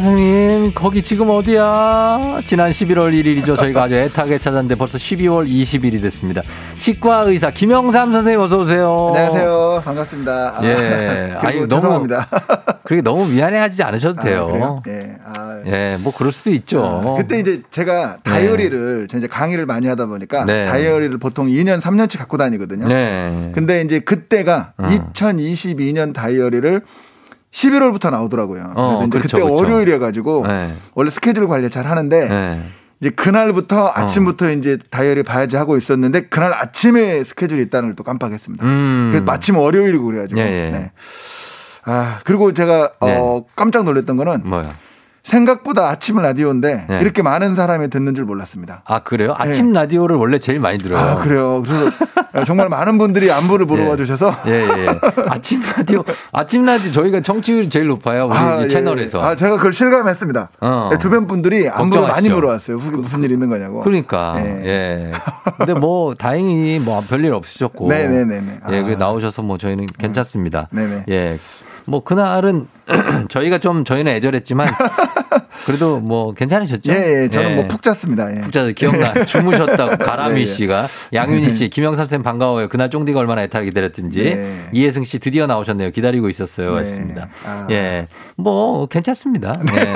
선생님, 거기 지금 어디야? 지난 11월 1일이죠. 저희가 아주 애타게 찾았는데 벌써 12월 20일이 됐습니다. 치과 의사 김영삼 선생님 어서 오세요. 안녕하세요. 반갑습니다. 예. 아, 아유, 너무 죄송합니다. 그렇게 너무 미안해하지 않으셔도 돼요. 아, 예. 아, 예. 뭐 그럴 수도 있죠. 아, 그때 이제 제가 다이어리를 네. 이제 강의를 많이 하다 보니까 네. 다이어리를 보통 2년, 3년치 갖고 다니거든요. 네. 근데 이제 그때가 어. 2022년 다이어리를 11월부터 나오더라고요. 어, 그래서 이제 그렇죠, 그때 그렇죠. 월요일이어 가지고 네. 원래 스케줄 관리 잘 하는데 네. 이제 그날부터 아침부터 이제 다이어리 봐야지 하고 있었는데 그날 아침에 스케줄이 있다는 걸 또 깜빡했습니다. 음. 그래서 마침 월요일이고 그래가지고. 예, 예. 네. 아 그리고 제가 네. 어 깜짝 놀랐던 거는 뭐야? 생각보다 아침 라디오인데 네. 이렇게 많은 사람이 듣는 줄 몰랐습니다. 아, 그래요? 아침 라디오를 원래 제일 많이 들어요. 아 그래요. 그래서 정말 많은 분들이 안부를 물어봐 예. 주셔서 예, 예. 아침 라디오, 아침 라디오 저희가 청취율이 제일 높아요. 우리 아, 이 예. 채널에서. 아, 제가 그걸 실감했습니다. 어. 네, 주변 분들이 안부를 많이 걱정하시죠. 물어왔어요. 후- 무슨 일 있는 거냐고. 그러니까. 네. 예. 근데 뭐 다행히 뭐 별일 없으셨고. 네네네네. 예, 아. 그 나오셔서 뭐 저희는 괜찮습니다. 네네. 예. 뭐 그날은 저희가 좀 저희는 애절했지만 그래도 뭐 괜찮으셨죠? 예, 예. 저는 뭐푹 잤습니다. 예. 푹 자서 기억나. 주무셨다고 가람이 네, 네. 씨가 양윤희 씨, 김영선 쌤 반가워요. 그날 쫑디가 얼마나 애타게 기다렸든지. 네. 이혜승 씨 드디어 나오셨네요. 기다리고 있었어요. 네. 하셨습니다. 아. 예. 뭐 괜찮습니다. 예. 예.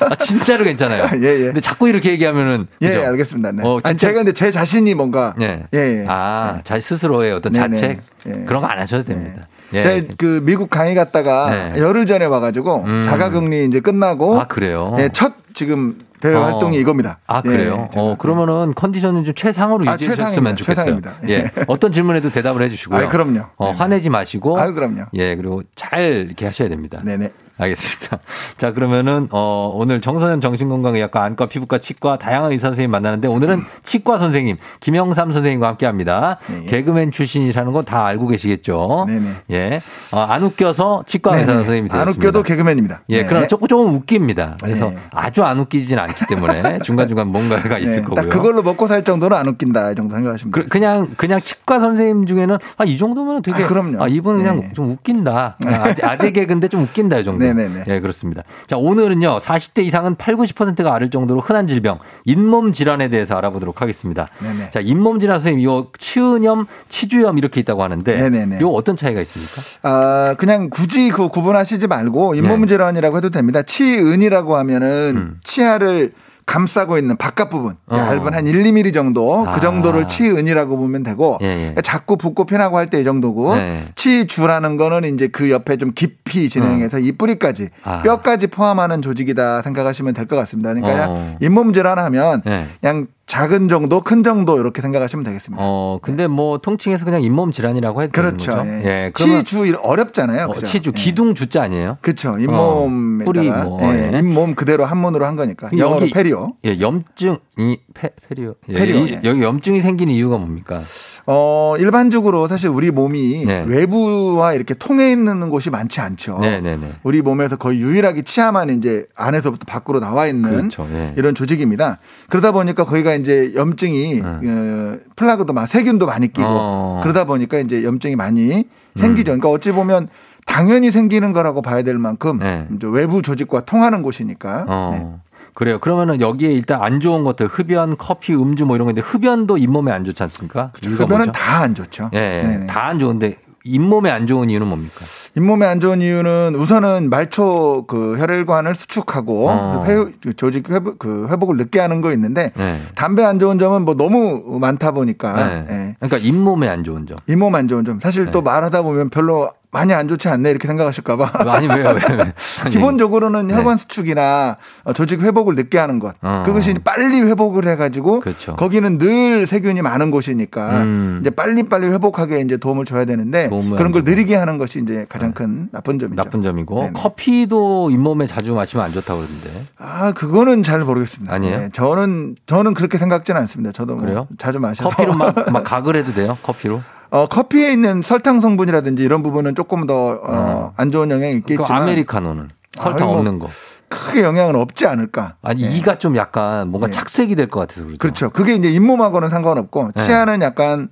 아, 진짜로 괜찮아요. 예, 예. 근데 자꾸 이렇게 얘기하면은 예, 그죠? 알겠습니다. 네. 어, 아니, 진짜- 제가 근데 제 자신이 뭔가 예. 예, 예. 아, 자 스스로의 어떤 네네. 자책 예. 그런 거 안 하셔도 됩니다. 예. 제가 그 미국 강의 갔다가 네. 열흘 전에 와가지고 음. 자가격리 이제 끝나고 아, 그래요? 예, 첫 지금 대회 어. 활동이 이겁니다. 아 예, 그래요? 제가. 어 그러면은 컨디션은 좀 최상으로 아, 유지해 주셨으면 최상입니다. 좋겠어요. 최상입니다. 예, 어떤 질문에도 대답을 해주시고요. 아, 그럼요. 어. 화내지 마시고. 아유, 그럼요. 예, 그리고 잘 이렇게 하셔야 됩니다. 네네. 알겠습니다. 자, 그러면은, 어, 오늘 정선현 정신건강의학과 안과 피부과 치과 다양한 의사 선생님 만나는데 오늘은 치과 선생님, 김영삼 선생님과 함께 합니다. 네. 개그맨 출신이라는 건다 알고 계시겠죠? 네네. 예. 어, 안 웃겨서 치과 의사 네네. 선생님이 되었습니다. 안 웃겨도 개그맨입니다. 예, 네. 그럼 조금 조금 웃깁니다. 그래서 네. 아주 안 웃기진 않기 때문에 중간중간 뭔가가 있을 네, 거고요. 딱 그걸로 먹고 살 정도는 안 웃긴다 이 정도 생각하시면 그. 그냥 그냥 치과 선생님 중에는 아 이 정도면 되게 아, 그럼요. 이분은 그냥 네. 좀 웃긴다. 아, 아재 개그인데 좀 웃긴다 이 정도. 네네네. 예, 그렇습니다. 자, 오늘은요. 40대 이상은 8, 90%가 앓을 정도로 흔한 질병 잇몸 질환에 대해서 알아보도록 하겠습니다. 네네. 자, 잇몸 질환 선생님 요 치은염, 치주염 이렇게 있다고 하는데 네네네. 요 어떤 차이가 있습니까? 아, 그냥 굳이 그 구분하시지 말고 잇몸 네. 질환이라고 해도 됩니다. 치은이라고 하면은 음. 치아를 감싸고 있는 바깥 부분 어. 얇은 한 1, 2mm 정도 아. 그 정도를 치은이라고 보면 되고 예, 예. 자꾸 붓고 피나고 할 때 이 정도고 네. 치주라는 거는 이제 그 옆에 좀 깊이 진행해서 이 뿌리까지 어. 아. 뼈까지 포함하는 조직이다 생각하시면 될 것 같습니다. 그러니까 어. 그냥 잇몸 질환하면 네. 그냥 작은 정도, 큰 정도 이렇게 생각하시면 되겠습니다. 어, 근데 뭐 통칭해서 그냥 잇몸 질환이라고 해도 되는 그렇죠. 거죠. 예. 예. 치주 일- 어렵잖아요. 어, 그죠? 치주 예. 기둥 주자 아니에요? 그렇죠. 잇몸에다가 뿌리 뭐, 예, 예. 잇몸 그대로 한문으로 한 거니까 영어로 페리오. 예, 염증이 페, 페리오. 예, 페리오, 이- 예. 여기 염증이 생기는 이유가 뭡니까? 어 일반적으로 사실 우리 몸이 네. 외부와 이렇게 통해 있는 곳이 많지 않죠. 네, 네, 네. 우리 몸에서 거의 유일하게 치아만 이제 안에서부터 밖으로 나와 있는 그렇죠. 예. 이런 조직입니다. 그러다 보니까 거기가 이제 염증이 어, 플라그도 막 세균도 많이 끼고 어. 그러다 보니까 이제 염증이 많이 생기죠. 그러니까 어찌 보면 당연히 생기는 거라고 봐야 될 만큼 네. 외부 조직과 통하는 곳이니까. 어. 네. 그래요. 그러면은 여기에 일단 안 좋은 것들 흡연, 커피, 음주 뭐 이런 건데 흡연도 잇몸에 안 좋지 않습니까? 이유가 흡연은? 다 안 좋죠. 예, 네네. 다안 좋은데 잇몸에 안 좋은 이유는 뭡니까? 잇몸에 안 좋은 이유는 우선은 말초 그 혈관을 수축하고 어. 회, 그 조직 회복, 그 회복을 늦게 하는 거 있는데 네. 담배 안 좋은 점은 뭐 너무 많다 보니까 네. 예. 그러니까 잇몸에 안 좋은 점. 잇몸 안 좋은 점 사실 네. 또 말하다 보면 별로 많이 안 좋지 않네 이렇게 생각하실까봐 아니 왜요? 왜, 왜? 아니, 기본적으로는 네. 혈관 수축이나 어, 조직 회복을 늦게 하는 것 어. 그것이 빨리 회복을 해가지고 그렇죠. 거기는 늘 세균이 많은 곳이니까 음. 이제 빨리 빨리 회복하게 이제 도움을 줘야 되는데 그런 걸. 느리게 하는 것이 이제 가장 큰 나쁜 점이죠. 나쁜 점이고 네네. 커피도 잇몸에 자주 마시면 안 좋다고 그러던데. 아, 그거는 잘 모르겠습니다. 아니에요? 네, 저는 저는 그렇게 생각지는 않습니다. 저도 뭐 그래요? 자주 마셔서 커피로 막, 막 각을 해도 돼요? 커피로? 어, 커피에 있는 설탕 성분이라든지 이런 부분은 조금 더, 어, 안 좋은 영향이 그 있겠지만. 아메리카노는 설탕 아유, 뭐 없는 거. 크게 영향은 없지 않을까. 아니 예. 이가 좀 약간 뭔가 네. 착색이 될 것 같아서 그렇죠. 그렇죠. 그게 이제 잇몸하고는 상관없고 네. 치아는 약간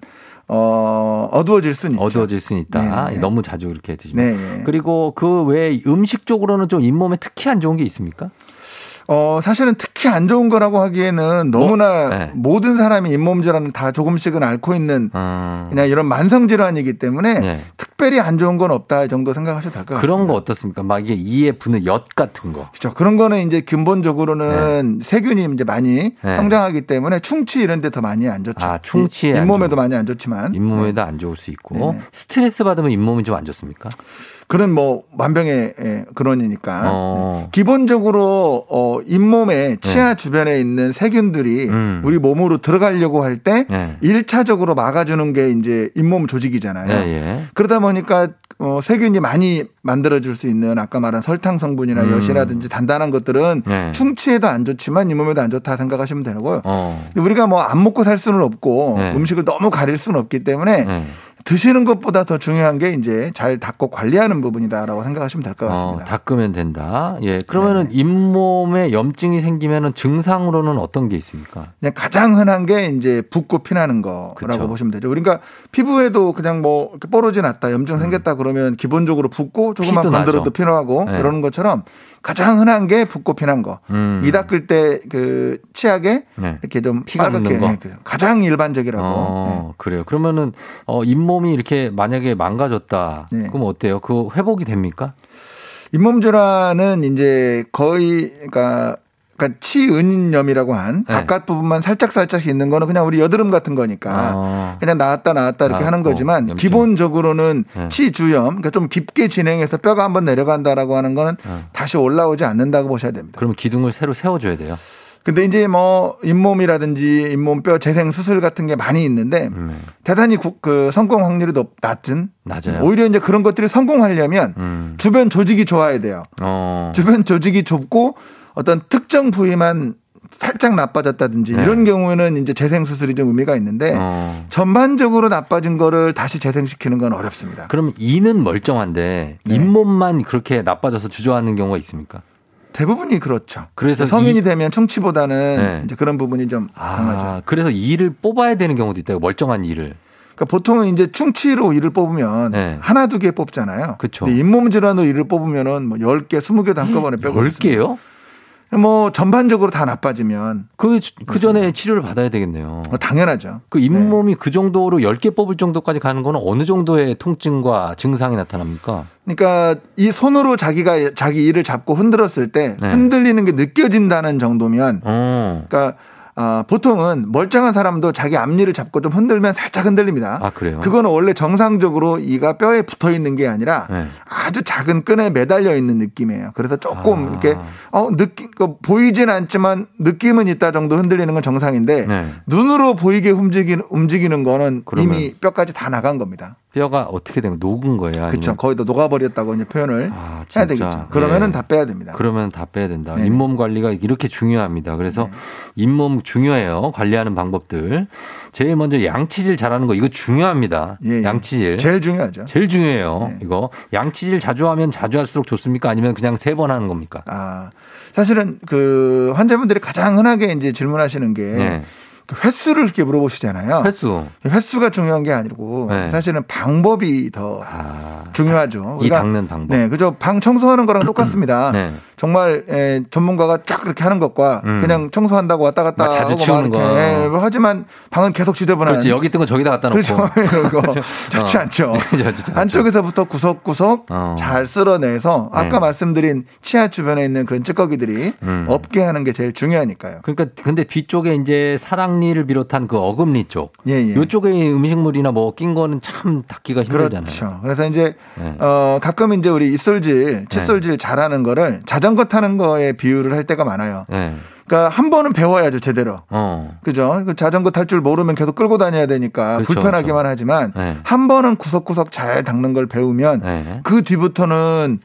어 어두워질 수는 있죠. 어두워질 수는 있다. 네, 네. 너무 자주 그렇게 드시면. 네. 네. 그리고 그 외에 음식 쪽으로는 좀 잇몸에 특히 안 좋은 게 있습니까? 어 사실은 특히 안 좋은 거라고 하기에는 너무나 네. 모든 사람이 잇몸 질환은 다 조금씩은 앓고 있는 음, 그냥 이런 만성 질환이기 때문에 네. 특별히 안 좋은 건 없다 이 정도 생각하셔도 될 것 같습니다. 그런 거 어떻습니까? 막 이게 이에 붙는 엿 같은 거. 그렇죠. 그런 거는 이제 근본적으로는 세균이 이제 많이 네. 성장하기 때문에 충치 이런 데 더 많이 안 좋죠. 아, 충치에 안 잇몸에도. 많이 안 좋지만 잇몸에도 안 좋을 수 있고 네네. 스트레스 받으면 잇몸이 좀 안 좋습니까? 그런 뭐 만병의 예, 근원이니까 어. 네. 기본적으로 어 잇몸에 치아 주변에 있는 세균들이 네. 음. 우리 몸으로 들어가려고 할때 네. 일차적으로 막아주는 게 이제 잇몸 조직이잖아요. 예, 예. 그러다 보니까 어, 세균이 많이 만들어줄 수 있는 아까 말한 설탕 성분이나 음. 엿이라든지 단단한 것들은 네. 충치에도 안 좋지만 잇몸에도 안 좋다 생각하시면 되고요. 어. 근데 우리가 뭐 안 먹고 살 수는 없고 네. 음식을 너무 가릴 수는 없기 때문에 네. 드시는 것보다 더 중요한 게 이제 잘 닦고 관리하는 부분이다라고 생각하시면 될것 어, 같습니다. 닦으면 된다. 예. 그러면은 잇몸에 염증이 생기면은 증상으로는 어떤 게 있습니까? 그냥 가장 흔한 게 이제 붓고 피나는 거라고 그쵸. 보시면 되죠. 그러니까 피부에도 그냥 뭐 뽀로지 났다, 염증 생겼다 그러면 기본적으로 붓고 조금만 음. 건드려도. 피나고 네. 이러는 것처럼 가장 흔한 게 붓고 피난 거. 음. 이 닦을 때 그 치약에 네. 이렇게 좀 피가 묻는 거. 예, 그 가장 일반적이라고. 어, 그래요. 그러면은 어 잇몸이 이렇게 만약에 망가졌다. 네. 그럼 어때요? 그 회복이 됩니까? 잇몸 질환은 이제 거의 그러니까 그러니까 치은염이라고 한 네. 바깥 부분만 살짝 살짝 있는 거는 그냥 우리 여드름 같은 거니까 어. 그냥 나왔다 나왔다 이렇게 하는 나왔고, 거지만 염증. 기본적으로는 네. 치주염 그러니까 좀 깊게 진행해서 뼈가 한번 내려간다라고 하는 거는 네. 다시 올라오지 않는다고 보셔야 됩니다. 그러면 기둥을 새로 세워줘야 돼요. 근데 이제 뭐 잇몸이라든지 잇몸뼈 재생 수술 같은 게 많이 있는데 음, 대단히 구- 그 성공 확률이 높, 낮은 낮아요. 오히려 이제 그런 것들이 성공하려면 음. 주변 조직이 좋아야 돼요. 어. 주변 조직이 좁고 어떤 특정 부위만 살짝 나빠졌다든지 네. 이런 경우에는 이제 재생 수술이 좀 의미가 있는데 어. 전반적으로 나빠진 거를 다시 재생시키는 건 어렵습니다. 그럼 이는 멀쩡한데 네. 잇몸만 그렇게 나빠져서 주저하는 경우가 있습니까? 대부분이 그렇죠. 그래서 성인이 이- 되면 충치보다는 네. 이제 그런 부분이 좀 강하죠. 아, 그래서 이를 뽑아야 되는 경우도 있다고 멀쩡한 이를. 그러니까 보통은 이제 충치로 이를 뽑으면 네. 하나 두 개 뽑잖아요. 그쵸. 근데 잇몸 질환으로 이를 뽑으면은 뭐 10개, 20개도 한꺼번에 빼고 10개요? 뭐 전반적으로 다 나빠지면 그, 그 전에 치료를 받아야 되겠네요. 뭐 당연하죠. 그 잇몸이 그 정도로 10개 뽑을 정도까지 가는 거는 어느 정도의 통증과 증상이 나타납니까? 그러니까 이 손으로 자기가 자기 이를 잡고 흔들었을 때 네. 흔들리는 게 느껴진다는 정도면 어. 그러니까 아, 보통은 멀쩡한 사람도 자기 앞니를 잡고 좀 흔들면 살짝 흔들립니다. 아, 그래요? 그거는 원래 정상적으로 이가 뼈에 붙어 있는 게 아니라 네. 아주 작은 끈에 매달려 있는 느낌이에요. 그래서 조금 아. 이렇게 어 느낌 그 보이진 않지만 느낌은 있다 정도 흔들리는 건 정상인데 네. 눈으로 보이게 움직이는 움직이는 거는 이미 뼈까지 다 나간 겁니다. 뼈가 어떻게 된 거? 녹은 거예요? 그렇죠. 거의 다 녹아버렸다고 이제 표현을 아, 해야. 되겠죠. 그러면은 예. 다 빼야 됩니다. 그러면 다 빼야 된다. 네네. 잇몸 관리가 이렇게 중요합니다. 그래서 잇몸 중요해요. 관리하는 방법들. 제일 먼저 양치질 잘하는 거 이거 중요합니다. 예, 예. 양치질. 제일 중요하죠. 제일 중요해요. 네. 이거 양치질 자주 하면 자주 할수록 좋습니까? 아니면 그냥 세 번 하는 겁니까? 아, 사실은 그 환자분들이 가장 흔하게 이제 질문하시는 게 네. 그 횟수를 이렇게 물어보시잖아요. 횟수. 횟수가 중요한 게 아니고 네. 사실은 방법이 더 아, 중요하죠. 이 닦는 방법. 네, 그죠. 방 청소하는 거랑 똑같습니다. 네. 정말 에, 전문가가 쫙 그렇게 하는 것과 음. 그냥 청소한다고 왔다 갔다 막 자주 치우는 거. 예, 하지만 방은 계속 지저분한 그렇지. 여기 있던 거 저기다 갖다 놓고. 그렇죠. 이런 거 좋지 어. 않죠. 좋지 않죠. 안쪽에서부터 구석구석 어. 잘 쓸어내서 아까 네. 말씀드린 치아 주변에 있는 그런 찌꺼기들이 음. 없게 하는 게 제일 중요하니까요. 그러니까 근데 뒤쪽에 이제 사랑 니를 비롯한 그 어금니 쪽. 예, 예. 요쪽에 음식물이나 뭐 낀 거는 참 닦기가 힘들잖아요. 그렇죠. 그래서 이제 네. 어 가끔 이제 우리 입술질, 칫솔질 잘하는 거를 자전거 타는 거에 비유를 할 때가 많아요. 네. 그러니까 한 번은 배워야죠 제대로. 어. 그죠? 그 자전거 탈 줄 모르면 계속 끌고 다녀야 되니까 그렇죠, 불편하기만 하지만 네. 한 번은 구석구석 잘 닦는 걸 배우면 네. 그 뒤부터는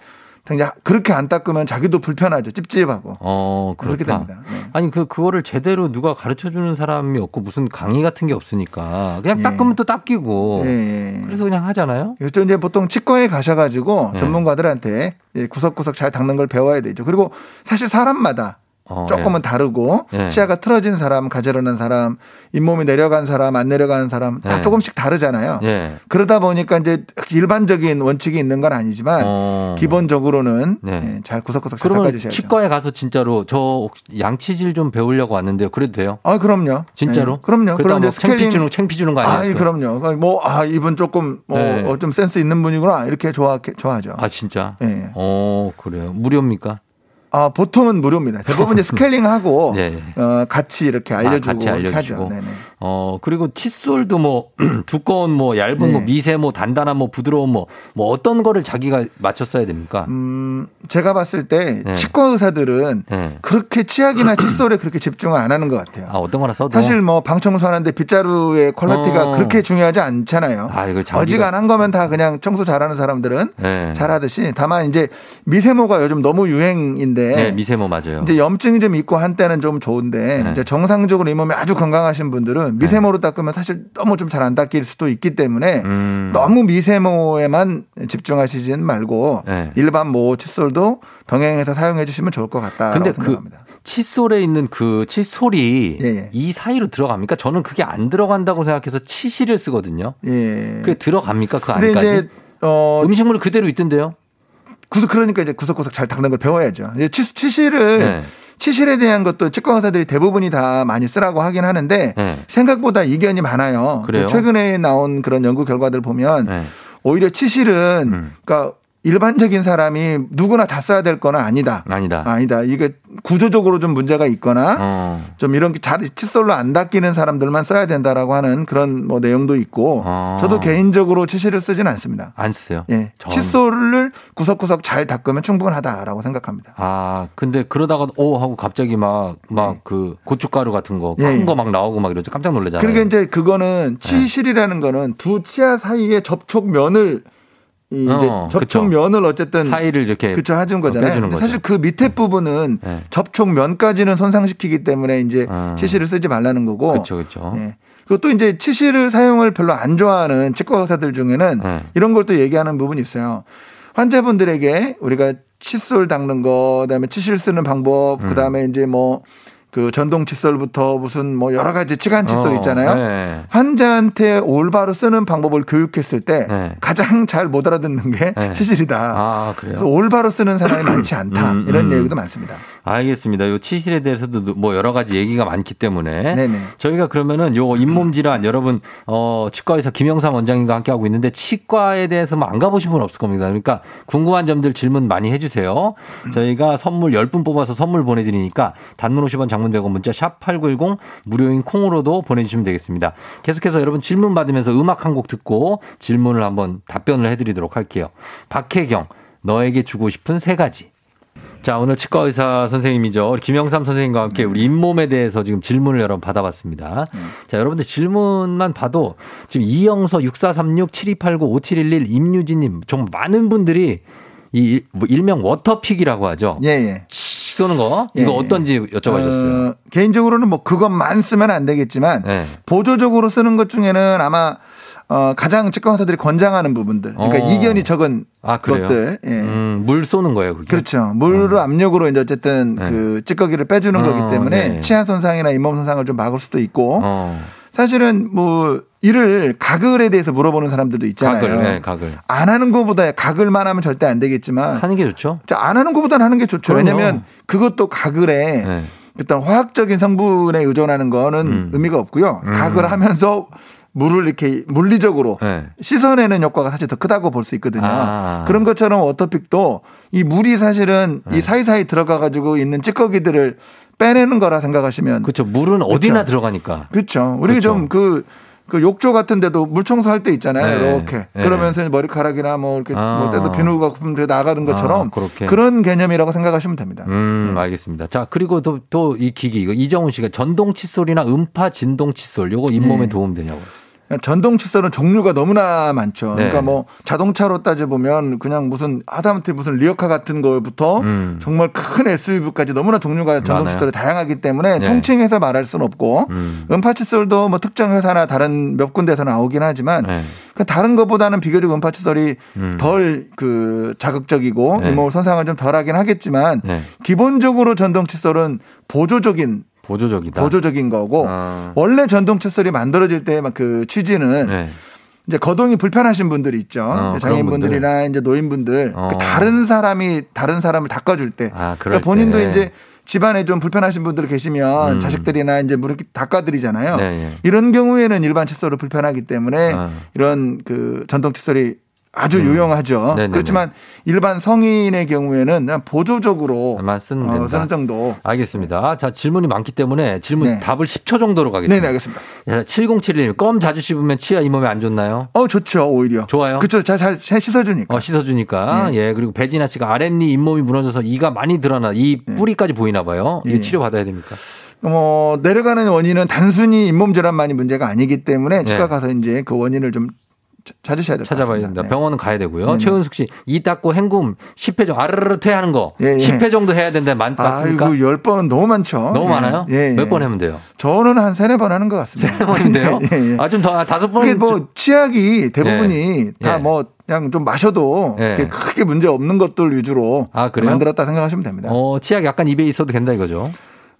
당장 그렇게 안 닦으면 자기도 불편하죠. 찝찝하고. 어, 그렇게. 됩니다. 네. 아니 그 그거를 제대로 누가 가르쳐 주는 사람이 없고 무슨 강의 같은 게 없으니까 그냥 예. 닦으면 또 닦이고 예, 예. 그래서 그냥 하잖아요. 그래서 이제 보통 치과에 가셔 가지고 네. 전문가들한테 구석구석 잘 닦는 걸 배워야 되죠. 그리고 사실 사람마다 어, 조금은 다르고 예. 치아가 틀어진 사람, 가지런한 사람, 잇몸이 내려간 사람, 안 내려가는 사람 다 예. 조금씩 다르잖아요. 예. 예. 그러다 보니까 이제 일반적인 원칙이 있는 건 아니지만 어. 기본적으로는 네. 예, 잘 구석구석 잘 닦아주셔야죠. 치과에 가서 진짜로 저 양치질 좀 배우려고 왔는데요. 그래도 돼요? 아, 그럼요. 진짜로? 예, 그럼요. 그럼 뭐 이제 창피 스케일링 주는 창피 주는 거 아, 아니에요? 그럼요. 뭐, 아, 이분 조금, 뭐, 네. 어, 좀 센스 있는 분이구나. 이렇게 좋아, 좋아하죠. 아 진짜? 예. 어 그래요. 무료입니까? 아, 보통은 무료입니다. 대부분 이제 스케일링하고, 네. 어, 같이 이렇게 알려주고, 아, 같이 이렇게 알려주시고. 하죠. 네네. 어 그리고 칫솔도 뭐 두꺼운 뭐 얇은 네. 뭐 미세 뭐 단단한 뭐 부드러운 뭐 뭐 어떤 거를 자기가 맞춰 써야 됩니까? 음, 제가 봤을 때 네. 치과 의사들은 네. 그렇게 치약이나 칫솔에 그렇게 집중을 안 하는 것 같아요. 아 어떤 거나 써도 사실 뭐 방청소하는데 빗자루의 quality가 어. 그렇게 중요하지 않잖아요. 아, 이거 장비가- 어지간한 거면 다 그냥 청소 잘하는 사람들은 네. 잘하듯이 다만 이제 미세모가 요즘 너무 유행인데 네, 미세모 맞아요. 이제 염증이 좀 있고 한때는 좀 좋은데 네. 이제 정상적으로 이 몸이 아주 건강하신 분들은 미세모로 닦으면 사실 너무 좀 잘 안 닦일 수도 있기 때문에 음. 너무 미세모에만 집중하시진 말고 네. 일반 모 칫솔도 병행해서 사용해 주시면 좋을 것 같다라고 근데 그 생각합니다. 칫솔에 있는 그 칫솔이 예, 예. 이 사이로 들어갑니까? 저는 그게 안 들어간다고 생각해서 치실을 쓰거든요. 예. 그게 들어갑니까? 그 안까지? 이제 어 음식물이 그대로 있던데요? 구석 그러니까 이제 구석구석 잘 닦는 걸 배워야죠. 이제 치, 치실을 네. 치실에 대한 것도 치과 의사들이 대부분이 다 많이 쓰라고 하긴 하는데 네. 생각보다 이견이 많아요. 최근에 나온 그런 연구 결과들 보면 네. 오히려 치실은 음. 그러니까 일반적인 사람이 누구나 다 써야 될 거는 아니다. 아니다. 아니다. 이게 구조적으로 좀 문제가 있거나 어. 좀 이런 게잘 칫솔로 안 닦이는 사람들만 써야 된다라고 하는 그런 뭐 내용도 있고 어. 저도 개인적으로 치실을 쓰지는 않습니다. 안 쓰요. 예. 전- 칫솔을 구석구석 잘 닦으면 충분하다라고 생각합니다. 아, 근데 그러다가 오 하고 갑자기 막 막그 고춧가루 같은 거 예, 큰 예. 거막 나오고 막 이러죠. 깜짝 놀라잖아요. 그러니까 이제 네. 그거는 치실이라는 거는 두 치아 사이의 접촉면을 이 이제 어, 접촉면을 어쨌든 사이를 이렇게 그쵸 해준 거잖아요. 사실 그 밑에 부분은 네. 접촉면까지는 손상시키기 때문에 이제 아. 치실을 쓰지 말라는 거고. 그렇죠, 그렇죠. 예. 그것도 이제 치실을 사용을 별로 안 좋아하는 치과 의사들 중에는 네. 이런 걸 또 얘기하는 부분이 있어요. 환자분들에게 우리가 칫솔 닦는 거, 그다음에 치실 쓰는 방법, 음. 그다음에 이제 뭐 그 전동 칫솔부터 무슨 뭐 여러 가지 치간 칫솔 어, 있잖아요. 네. 환자한테 올바로 쓰는 방법을 교육했을 때 네. 가장 잘 못 알아듣는 게 네. 치실이다. 아, 그래서. 올바로 쓰는 사람이 많지 않다. 음, 이런 음. 얘기도 많습니다. 알겠습니다. 요 치실에 대해서도 뭐 여러 가지 얘기가 많기 때문에 네네. 저희가 그러면은 요 잇몸 질환 여러분 어 치과에서 김영삼 원장님과 함께 하고 있는데 치과에 대해서 뭐안 가보신 분 없을 겁니다. 그러니까 궁금한 점들 질문 많이 해주세요. 저희가 선물 10분 뽑아서 선물 보내드리니까 단문 50원 장문 100원 문자 샵 8910 무료인 콩으로도 보내주시면 되겠습니다. 계속해서 여러분 질문 받으면서 음악 한 곡 듣고 질문을 한번 답변을 해드리도록 할게요. 박혜경 너에게 주고 싶은 세 가지. 자, 오늘 치과 의사 선생님이죠. 우리 김영삼 선생님과 함께 우리 잇몸에 대해서 지금 질문을 여러분 받아봤습니다. 자, 여러분들 질문만 봐도 지금 이영서 6436 7289 5711 임유진님 정말 많은 분들이 이 일- 뭐 일명 워터픽이라고 하죠. 예, 예. 쏘는 거 이거 예, 예. 어떤지 여쭤봐주셨어요. 어, 개인적으로는 뭐 그것만 쓰면 안 되겠지만 네. 보조적으로 쓰는 것 중에는 아마 어, 가장 치과 의사들이 권장하는 부분들. 그러니까 어. 이견이 적은 아? 것들. 예. 음, 물 쏘는 거예요, 그게. 그렇죠. 물을 압력으로 이제 어쨌든 네. 그 찌꺼기를 빼주는 어, 거기 때문에 네. 치아 손상이나 잇몸 손상을 좀 막을 수도 있고 어, 사실은 뭐 이를 가글에 대해서 물어보는 사람들도 있잖아요. 각을, 네, 각을. 안 하는 것보다 가글만 하면 절대 안 되겠지만 하는 게 좋죠. 자, 안 하는 것보다는 하는 게 좋죠. 그럼요. 왜냐하면 그것도 가글에 네. 일단 화학적인 성분에 의존하는 거는 음. 의미가 없고요. 음. 각을 하면서 물을 이렇게 물리적으로 네. 씻어내는 효과가 사실 더 크다고 볼 수 있거든요. 아. 그런 것처럼 워터픽도 이 물이 사실은 네. 이 사이사이 들어가 가지고 있는 찌꺼기들을 빼내는 거라 생각하시면 그렇죠. 물은 어디나 들어가니까. 그렇죠. 우리 그렇죠. 좀그 그 욕조 같은 데도 물 청소할 때 있잖아요. 네. 이렇게. 네. 그러면서 머리카락이나 뭐 이렇게 아. 뭐 때도 비누가 거품 들어 나가는 것처럼 아, 그렇게. 그런 개념이라고 생각하시면 됩니다. 음, 알겠습니다. 자, 그리고 또, 또 이 기기, 이거 이정훈 씨가 전동 칫솔이나 음파 진동 칫솔, 요거 잇몸에 네. 도움 되냐고. 전동 칫솔은 종류가 너무나 많죠. 네. 그러니까 뭐 자동차로 따져 보면 그냥 무슨 하다못해 무슨 리어카 같은 거부터 음. 정말 큰 SUV까지 너무나 종류가 전동. 칫솔이 다양하기 때문에 네. 통칭해서 말할 수는 없고 음. 음파 칫솔도 뭐 특정 회사나 다른 몇 군데에서 나오긴 하지만 네. 그 다른 것보다는 비교적 음파 칫솔이 음. 덜그 자극적이고 네. 잇몸 손상을 좀 덜하긴 하겠지만 네. 기본적으로 전동 칫솔은 보조적인 보조적이다. 보조적인 거고 아. 원래 전동 칫솔이 만들어질 때막그 취지는 네. 이제 거동이 불편하신 분들이 있죠. 어, 장애인분들이나 이제 노인분들 어. 그 다른 사람이 다른 사람을 닦아줄 때 아, 그러니까 본인도 때. 이제 집안에 좀 불편하신 분들 계시면 음. 자식들이나 이제 뭐 이렇게 닦아드리잖아요. 네, 네. 이런 경우에는 일반 칫솔을 불편하기 때문에 어. 이런 그 전동 칫솔이 아주 유용하죠. 음. 네네네. 그렇지만 일반 성인의 경우에는 그냥 보조적으로 어. 쓰는 정도. 알겠습니다. 자, 질문이 많기 때문에 질문 네. 답을 10초 정도로 가겠습니다. 네, 네, 알겠습니다. 7071님, 껌 자주 씹으면 치아 이 몸에 안 좋나요? 어, 좋죠, 오히려. 좋아요? 그렇죠. 잘, 잘 씻어주니까. 어, 씻어주니까. 네. 예, 그리고 배진아 씨가 아랫니 잇몸이 무너져서 이가 많이 드러나, 이 뿌리까지 보이나 봐요. 이 네. 치료 받아야 됩니까? 뭐 내려가는 원인은 단순히 잇몸 질환만이 문제가 아니기 때문에 치과 네. 가서 이제 그 원인을 좀 차- 찾으셔야 될것 같습니다. 찾아봐야 된다. 네. 병원은 가야 되고요. 네네. 최은숙 씨, 이 닦고 헹굼 10회 정도, 아르르 퇴하는 거. 예, 예. 10회 정도 해야 된다. 맞, 맞습니까? 아이고, 열번 너무 많죠. 너무 예. 많아요? 예, 예. 몇 번 하면 돼요? 저는 한 세네 번 하는 것 같습니다. 세 번이면 돼요? 예, 예. 아, 좀 더, 아, 다섯 번. 이게 뭐 치약이 대부분이 예. 다 예. 뭐 그냥 좀 마셔도 예. 크게 문제 없는 것들 위주로 아? 만들었다 생각하시면 됩니다. 어, 치약 약간 입에 있어도 된다 이거죠.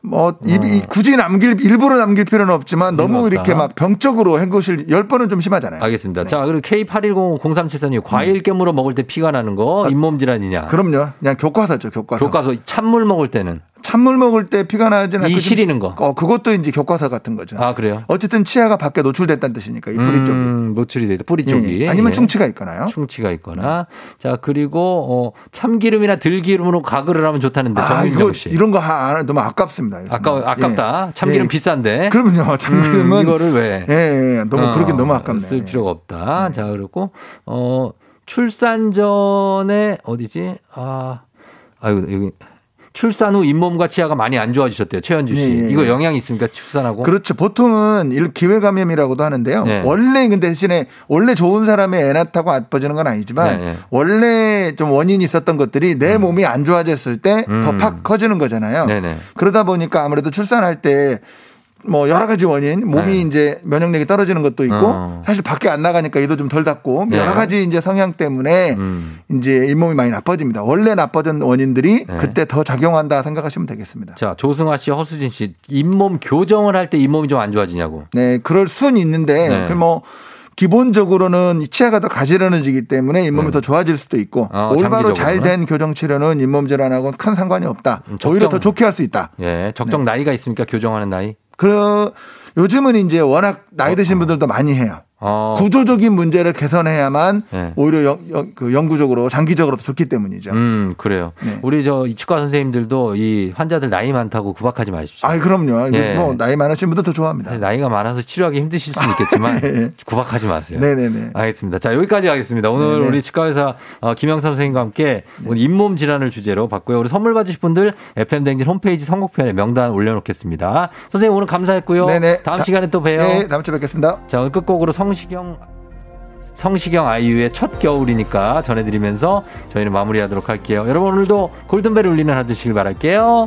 뭐 입이 굳이 남길 일부러 남길 필요는 없지만 너무 없다. 이렇게 막 병적으로 헹구실 열 번은 좀 심하잖아요. 알겠습니다. 자, 그리고 K81050374님, 과일 깨물어 먹을 때 피가 나는 거, 잇몸 질환이냐? 아, 그럼요. 그냥 교과서죠, 교과서. 교과서 찬물 먹을 때는. 찬물 먹을 때 피가 이 않고 시리는 거. 어, 그것도 이제 교과서 같은 거죠. 아, 그래요? 어쨌든 치아가 밖에 노출됐다는 뜻이니까 이 뿌리 쪽이. 음, 노출이 돼. 뿌리 예, 쪽이. 예. 아니면 예. 충치가 있거나요. 충치가 있거나. 자, 그리고, 어, 참기름이나 들기름으로 가글을 하면 좋다는데, 아, 이거 씨. 이런 거 하- 안 너무 아깝습니다. 아까, 아깝다. 예. 참기름 예. 비싼데. 그럼요. 참기름은 음, 이거를 왜? 예, 예. 너무 어, 그렇게 너무 아깝네. 쓸 필요가 없다. 자, 그리고, 어, 출산 전에, 어디지? 아, 아유, 여기. 출산 후 잇몸과 치아가 많이 안 좋아지셨대요. 최현주 씨. 예, 예. 이거 영향이 있습니까? 출산하고? 그렇죠. 보통은 일 기회 감염이라고도 하는데요. 네. 원래 근데 대신에 원래 좋은 사람의 애 낳다고 아파지는 건 아니지만 네, 네. 원래 좀 원인이 있었던 것들이 내 몸이 안 좋아졌을 때더 음. 팍 커지는 거잖아요. 네네. 그러다 보니까 아무래도 출산할 때 뭐 여러 가지 원인, 몸이 네. 이제 면역력이 떨어지는 것도 있고 어. 사실 밖에 안 나가니까 이도 좀 덜 닿고 네. 여러 가지 이제 성향 때문에 음. 이제 잇몸이 많이 나빠집니다. 원래 나빠진 원인들이 네. 그때 더 작용한다 생각하시면 되겠습니다. 자, 조승화 씨, 허수진 씨. 잇몸 교정을 할 때 잇몸이 좀 안 좋아지냐고. 네, 그럴 수는 있는데 네. 그뭐 기본적으로는 이 치아가 더 가지런해지기 때문에 잇몸이 더 좋아질 수도 있고 어, 올바로? 잘 된 교정 치료는 잇몸 질환하고 큰 상관이 없다. 음, 적정- 오히려 더 좋게 할 수 있다. 예. 적정 네. 나이가 있습니까? 교정하는 나이? 그 요즘은 이제 워낙 나이 드신 분들도 많이 해요. 어. 구조적인 문제를 개선해야만 네. 오히려 영, 영, 그 영구적으로 장기적으로 더 좋기 때문이죠. 음, 그래요. 네. 우리 저 치과 선생님들도 이 환자들 나이 많다고 구박하지 마십시오. 아, 그럼요. 예. 뭐 나이 많으신 분들 더 좋아합니다. 나이가 많아서 치료하기 힘드실 수는 있겠지만 예. 구박하지 마세요. 네네네. 알겠습니다. 자, 여기까지 하겠습니다. 오늘 네네. 우리 치과 의사 어, 김영삼 선생님과 함께 오늘 잇몸 질환을 주제로 봤고요. 우리 선물 받으실 분들 FM댕진 홈페이지 선곡편에 명단 올려놓겠습니다. 선생님 오늘 감사했고요. 네네. 다음 다- 시간에 또 봬요. 네, 다음 주에 뵙겠습니다. 자, 오늘 끝곡으로 성시경 성시경 아이유의 첫 겨울이니까 전해드리면서 저희는 마무리하도록 할게요. 여러분 오늘도 골든벨 울리는 하루 되시길 바랄게요.